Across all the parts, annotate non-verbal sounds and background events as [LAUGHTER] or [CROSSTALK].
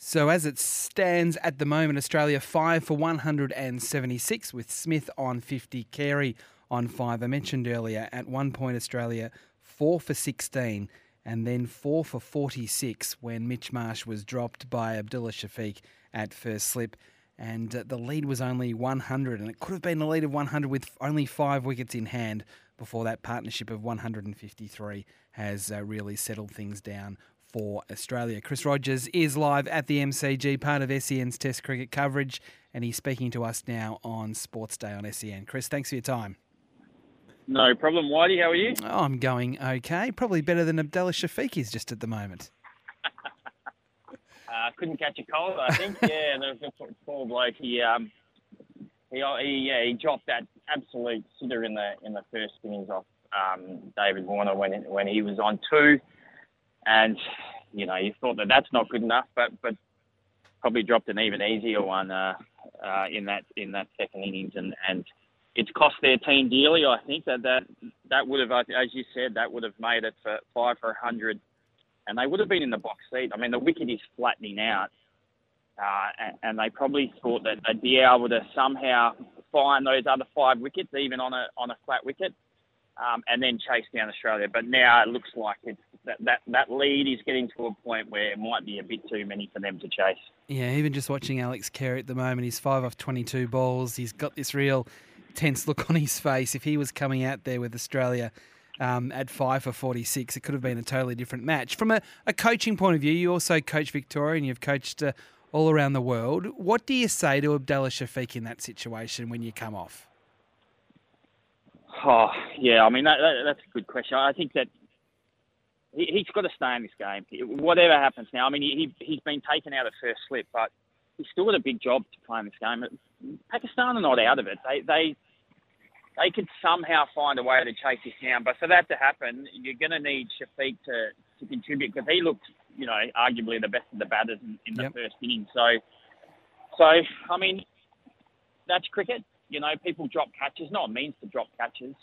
So as it stands at the moment, Australia 5 for 176 with Smith on 50, Carey on 5. I mentioned earlier at one point Australia 4 for 16 and then 4 for 46 when Mitch Marsh was dropped by Abdullah Shafiq at first slip. And uh, the lead was only 100, and it could have been a lead of 100 with only five wickets in hand before that partnership of 153 has uh, really settled things down for Australia. Chris Rogers is live at the MCG, part of SEN's Test cricket coverage, and he's speaking to us now on Sports Day on SEN. Chris, thanks for your time. No problem, Whitey. How are you? Oh, I'm going okay. Probably better than Abdullah Shafiq is just at the moment. [LAUGHS] uh, couldn't catch a cold, I think. [LAUGHS] yeah, the poor bloke. He, um, he, he, yeah, he dropped that absolute sitter in the in the first innings off um, David Warner when when he was on two and you know you thought that that's not good enough, but but probably dropped an even easier one uh, uh, in that in that second innings, and and it's cost their team dearly. I think that that that would have, as you said, that would have made it for five for a hundred, and they would have been in the box seat. I mean, the wicket is flattening out. Uh, and, and they probably thought that they'd be able to somehow find those other five wickets, even on a on a flat wicket, um, and then chase down Australia. But now it looks like it's that, that, that lead is getting to a point where it might be a bit too many for them to chase. Yeah, even just watching Alex Carey at the moment, he's five off 22 balls. He's got this real tense look on his face. If he was coming out there with Australia um, at five for 46, it could have been a totally different match. From a, a coaching point of view, you also coach Victoria and you've coached uh, all around the world. What do you say to Abdullah Shafiq in that situation when you come off? Oh, yeah, I mean, that, that, that's a good question. I think that he, has got to stay in this game. Whatever happens now, I mean, he, he's been taken out of first slip, but he's still got a big job to play in this game. Pakistan are not out of it. They they they could somehow find a way to chase this down. But for that to happen, you're going to need Shafiq to, to contribute because he looked, you know, arguably the best of the batters in, in the yep. first inning. So, so I mean, that's cricket. You know, people drop catches. No one means to drop catches.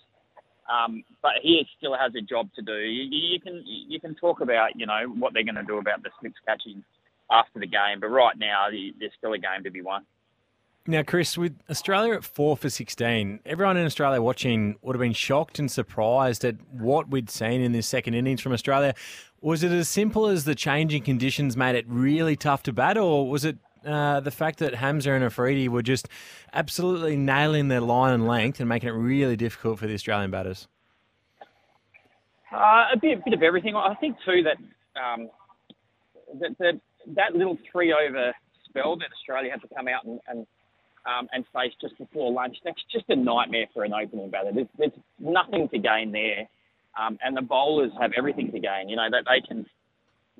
Um, but he still has a job to do. You, you, can you can talk about you know what they're going to do about the slips catching after the game, but right now there's still a game to be won. Now, Chris, with Australia at four for 16, everyone in Australia watching would have been shocked and surprised at what we'd seen in this second innings from Australia. Was it as simple as the changing conditions made it really tough to bat, or was it uh, the fact that Hamza and Afridi were just absolutely nailing their line and length and making it really difficult for the Australian batters? Uh, a bit, bit of everything. I think too that um, that, that, that little three over spell that Australia had to come out and and, um, and face just before lunch. That's just a nightmare for an opening batter. There's, there's nothing to gain there, um, and the bowlers have everything to gain. You know that they can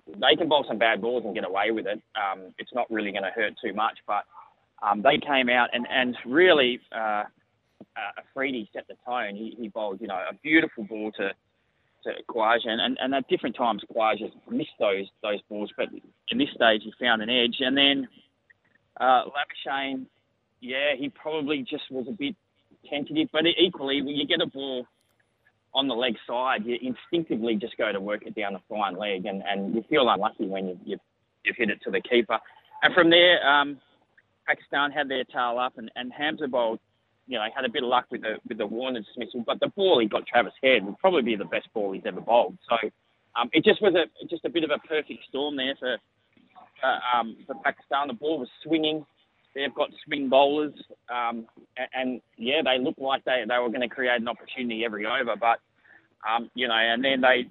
they can bowl some bad balls and get away with it. Um, it's not really going to hurt too much, but um, they came out and, and really, uh, Afridi set the tone. He, he bowled, you know, a beautiful ball to to Khawaja, and, and at different times Khawaja missed those those balls, but in this stage he found an edge. And then uh, Labuschagne, yeah, he probably just was a bit tentative, but equally when you get a ball on the leg side, you instinctively just go to work it down the fine leg, and, and you feel unlucky when you, you, you've hit it to the keeper. And from there, um, Pakistan had their tail up, and, and Hamza bowled, you know, had a bit of luck with the with the Warner dismissal, but the ball he got Travis Head would probably be the best ball he's ever bowled. So um, it just was a just a bit of a perfect storm there for uh, um, for Pakistan. The ball was swinging. They've got swing bowlers, um, and, and, yeah, they looked like they, they were going to create an opportunity every over. But um, you know, and then they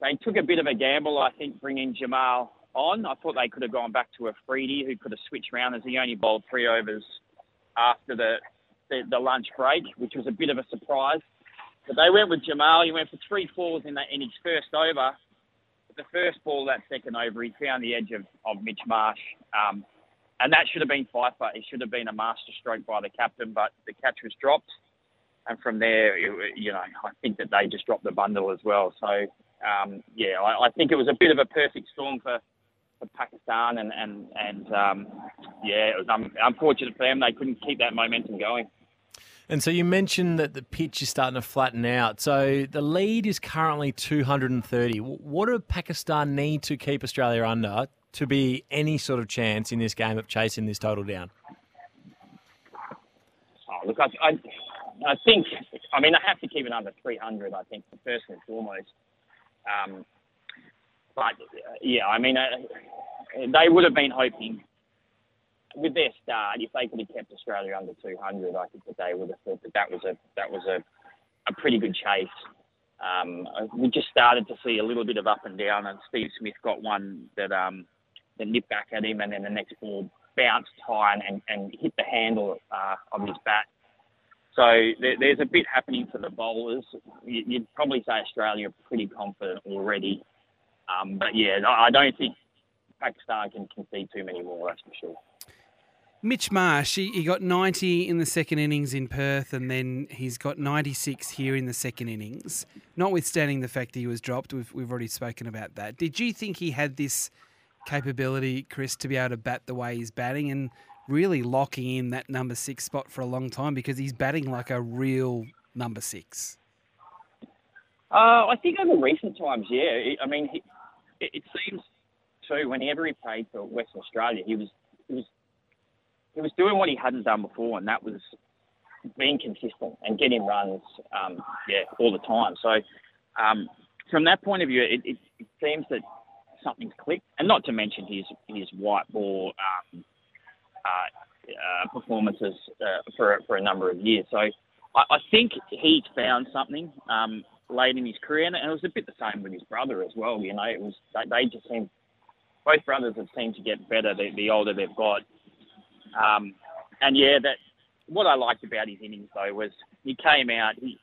they took a bit of a gamble, I think, bringing Jamal on. I thought they could have gone back to Afridi, who could have switched round as he only bowled three overs after the, the, the lunch break, which was a bit of a surprise. But they went with Jamal. He went for three fours in that in his first over. The first ball that second over, he found the edge of, of Mitch Marsh. Um, and that should have been Pfeiffer. It should have been a master stroke by the captain, but the catch was dropped. And from there, you know, I think that they just dropped the bundle as well. So, um, yeah, I, I think it was a bit of a perfect storm for, for Pakistan, and and and um, yeah, it was unfortunate for them. They couldn't keep that momentum going. And so you mentioned that the pitch is starting to flatten out. So the lead is currently 230. What do Pakistan need to keep Australia under to be any sort of chance in this game of chasing this total down? Oh, look, I, I, I think, I mean, I have to keep it under 300, I think, first and foremost. Um, but, yeah, I mean, uh, they would have been hoping with their start, if they could have kept Australia under 200, I think that they would have thought that that was a that was a, a pretty good chase. Um, we just started to see a little bit of up and down, and Steve Smith got one that um, that nipped back at him, and then the next ball bounced high and, and, and hit the handle uh, of his bat. So there, there's a bit happening for the bowlers. You'd probably say Australia are pretty confident already, um, but yeah, I don't think Pakistan can concede too many more. That's for sure. Mitch Marsh, he, he, got 90 in the second innings in Perth, and then he's got 96 here in the second innings. Notwithstanding the fact that he was dropped, we've, we've already spoken about that. Did you think he had this capability, Chris, to be able to bat the way he's batting and really locking in that number six spot for a long time because he's batting like a real number six? Uh, I think over recent times, yeah. I mean, he, it, seems too. Whenever he played for Western Australia, he was he was he was doing what he hadn't done before, and that was being consistent and getting runs, um, yeah, all the time. So um, from that point of view, it, it, it, seems that something's clicked, and not to mention his his white ball um, uh, uh, performances uh, for for a number of years. So I, I think he's found something um, late in his career, and it was a bit the same with his brother as well. You know, it was they, they just seem both brothers have seemed to get better the, the older they've got. Um, and yeah, that what I liked about his innings though was he came out. He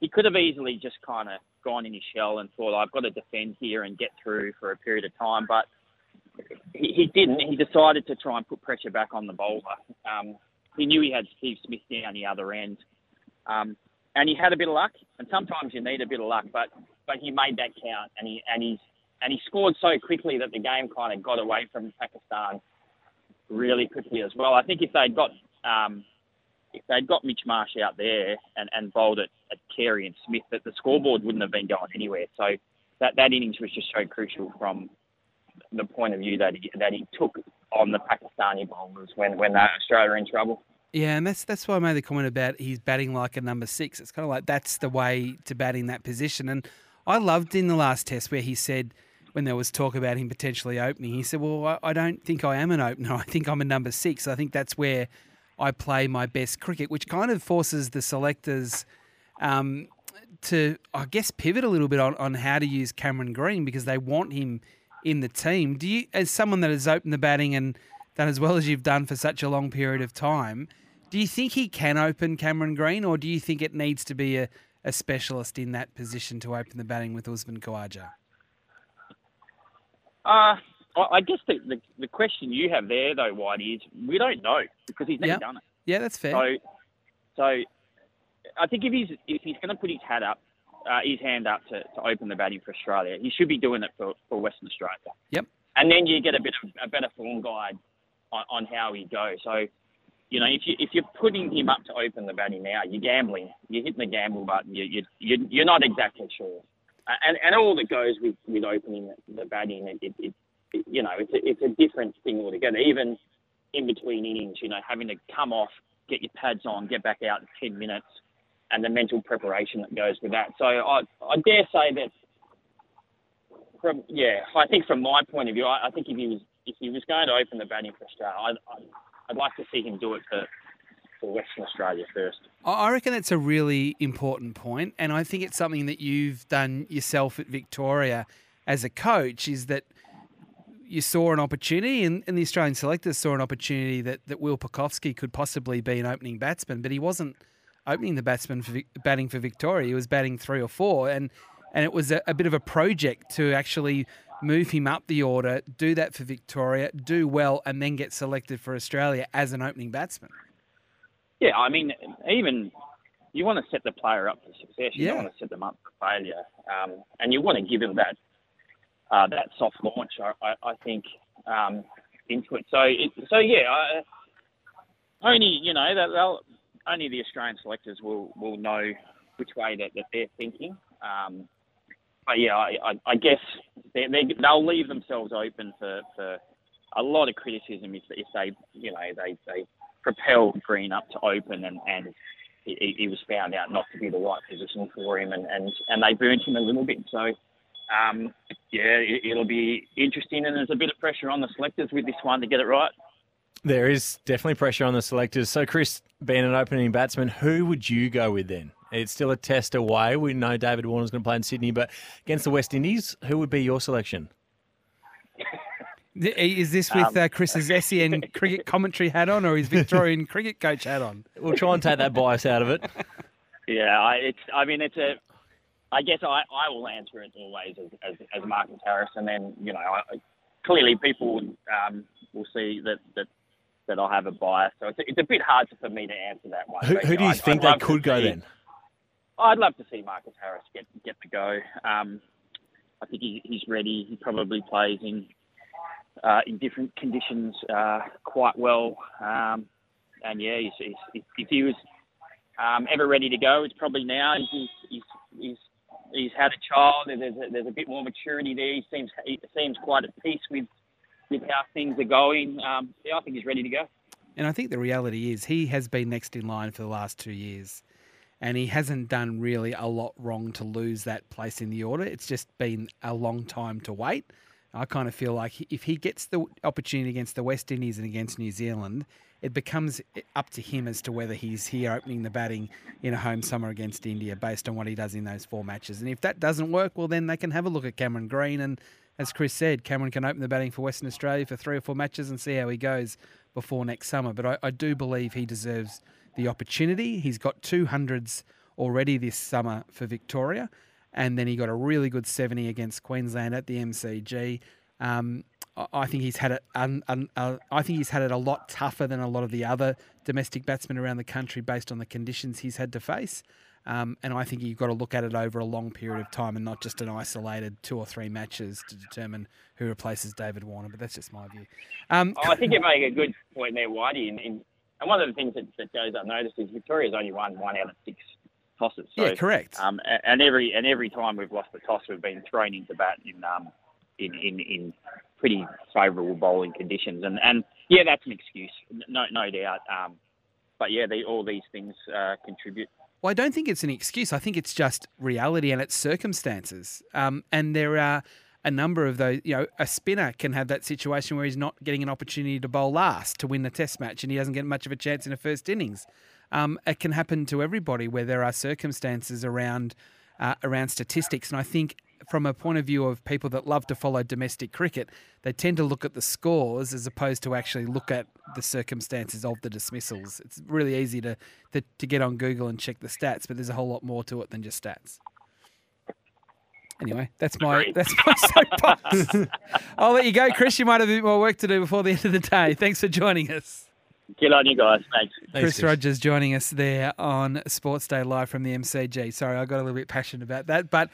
he could have easily just kind of gone in his shell and thought I've got to defend here and get through for a period of time, but he, he didn't. He decided to try and put pressure back on the bowler. Um, he knew he had Steve Smith down the other end, um, and he had a bit of luck. And sometimes you need a bit of luck, but but he made that count, and he and he's and he scored so quickly that the game kind of got away from Pakistan really quickly as well. I think if they'd got um, if they'd got Mitch Marsh out there and, and bowled it at Carey and Smith, that the scoreboard wouldn't have been going anywhere. So that, that innings was just so crucial from the point of view that he, that he took on the Pakistani bowlers when when Australia were in trouble. Yeah, and that's that's why I made the comment about he's batting like a number six. It's kind of like that's the way to bat in that position. And I loved in the last test where he said when there was talk about him potentially opening, he said, "Well, I, I don't think I am an opener. [LAUGHS] I think I'm a number six. I think that's where I play my best cricket," which kind of forces the selectors um, to, I guess, pivot a little bit on, on how to use Cameron Green because they want him in the team. Do you, as someone that has opened the batting and done as well as you've done for such a long period of time, do you think he can open Cameron Green, or do you think it needs to be a, a specialist in that position to open the batting with Usman Khawaja? Uh, I guess the, the, the, question you have there, though, Whitey, is we don't know because he's never yep. done it. Yeah, that's fair. So, so I think if he's if he's going to put his hat up, uh, his hand up to, to open the batting for Australia, he should be doing it for, for Western Australia. Yep. And then you get a bit of a better form guide on, on how he goes. So, you know, if you if you're putting him up to open the batting now, you're gambling. You're hitting the gamble button. You you you're not exactly sure and and all that goes with with opening the, batting, it, it, you know, it's a, it's a different thing altogether. Even in between innings, you know, having to come off, get your pads on, get back out in ten minutes, and the mental preparation that goes with that. So I I dare say that from yeah, I think from my point of view, I, I think if he was if he was going to open the batting for Australia, I'd, I'd, I'd like to see him do it for for Western Australia first. I reckon that's a really important point, and I think it's something that you've done yourself at Victoria as a coach. Is that you saw an opportunity, and, and the Australian selectors saw an opportunity that, that Will Pucovski could possibly be an opening batsman, but he wasn't opening the batsman for batting for Victoria. He was batting three or four, and and it was a, a bit of a project to actually move him up the order, do that for Victoria, do well, and then get selected for Australia as an opening batsman. Yeah, I mean, even you want to set the player up for success. You Yeah. don't want to set them up for failure, um, and you want to give them that uh, that soft launch. I, I, think um, into it. So, it, so yeah, I, only you know that only the Australian selectors will will know which way that, that they're thinking. Um, but yeah, I, I, I guess they, they they'll leave themselves open for, for a lot of criticism if, if they you know they they propelled Green up to open and and he, he was found out not to be the right position for him and and, and they burnt him a little bit. So. Um, yeah, it, it'll be interesting, and there's a bit of pressure on the selectors with this one to get it right. There is definitely pressure on the selectors. So, Chris, being an opening batsman, who would you go with then? It's still a test away. We know David Warner's going to play in Sydney, but against the West Indies, who would be your selection? Is this with Um, uh, Chris's SEN [LAUGHS] cricket commentary hat on, or his Victorian cricket coach hat on? We'll try and take that bias out of it. Yeah, I, it's. I mean, it's a. I guess I, I will answer it always as, as, as Marcus Harris, and then you know, I, clearly people um, will see that, that that I have a bias. So it's a, it's a bit hard for me to answer that one. Who, But, who do you I'd- think I'd they could go see- then? I'd love to see Marcus Harris get get the go. Um, I think he, he's ready. He probably plays in uh, in different conditions uh, quite well. Um, and yeah, he's, he's, if, if he was um, ever ready to go, it's probably now. He's he's he's, he's had a child. and There's a, there's a bit more maturity there. He seems he seems quite at peace with with how things are going. Um, yeah, I think he's ready to go. And I think the reality is he has been next in line for the last two years. And he hasn't done really a lot wrong to lose that place in the order. It's just been a long time to wait. I kind of feel like if he gets the opportunity against the West Indies and against New Zealand, it becomes up to him as to whether he's here opening the batting in a home summer against India based on what he does in those four matches. And if that doesn't work, well, then they can have a look at Cameron Green. And as Chris said, Cameron can open the batting for Western Australia for three or four matches and see how he goes before next summer. But I, I do believe he deserves the opportunity. He's got two hundreds already this summer for Victoria, and then he got a really good 70 against Queensland at the MCG. Um, I- I think he's had it. Un, un, uh, I think he's had it a lot tougher than a lot of the other domestic batsmen around the country, based on the conditions he's had to face. Um, and I think you've got to look at it over a long period of time and not just an isolated two or three matches to determine who replaces David Warner. But that's just my view. Um, Oh, I think you make a good point there, Whitey. And one of the things that, that goes unnoticed is Victoria's only won one out of six tosses. So, yeah, correct. Um, and every and every time we've lost the toss, we've been thrown into bat in um, in, in, in pretty favourable bowling conditions. And, and yeah, that's an excuse, no no doubt. Um, but yeah, the, all these things uh, contribute. Well, I don't think it's an excuse. I think it's just reality and it's circumstances. Um, and there are a number of those. You know, a spinner can have that situation where he's not getting an opportunity to bowl last to win the Test match, and he doesn't get much of a chance in the first innings. Um, it can happen to everybody where there are circumstances around uh, around statistics, and I think. From a point of view of people that love to follow domestic cricket, they tend to look at the scores as opposed to actually look at the circumstances of the dismissals. It's really easy to, to, to get on Google and check the stats, but there's a whole lot more to it than just stats. Anyway, that's my Agreed. that's my [LAUGHS] soapbox. I'll let you go, Chris. You might have a bit more work to do before the end of the day. Thanks for joining us. Get on you guys. Thanks. Chris, Rogers joining us there on Sports Day live from the MCG. Sorry, I got a little bit passionate about that, but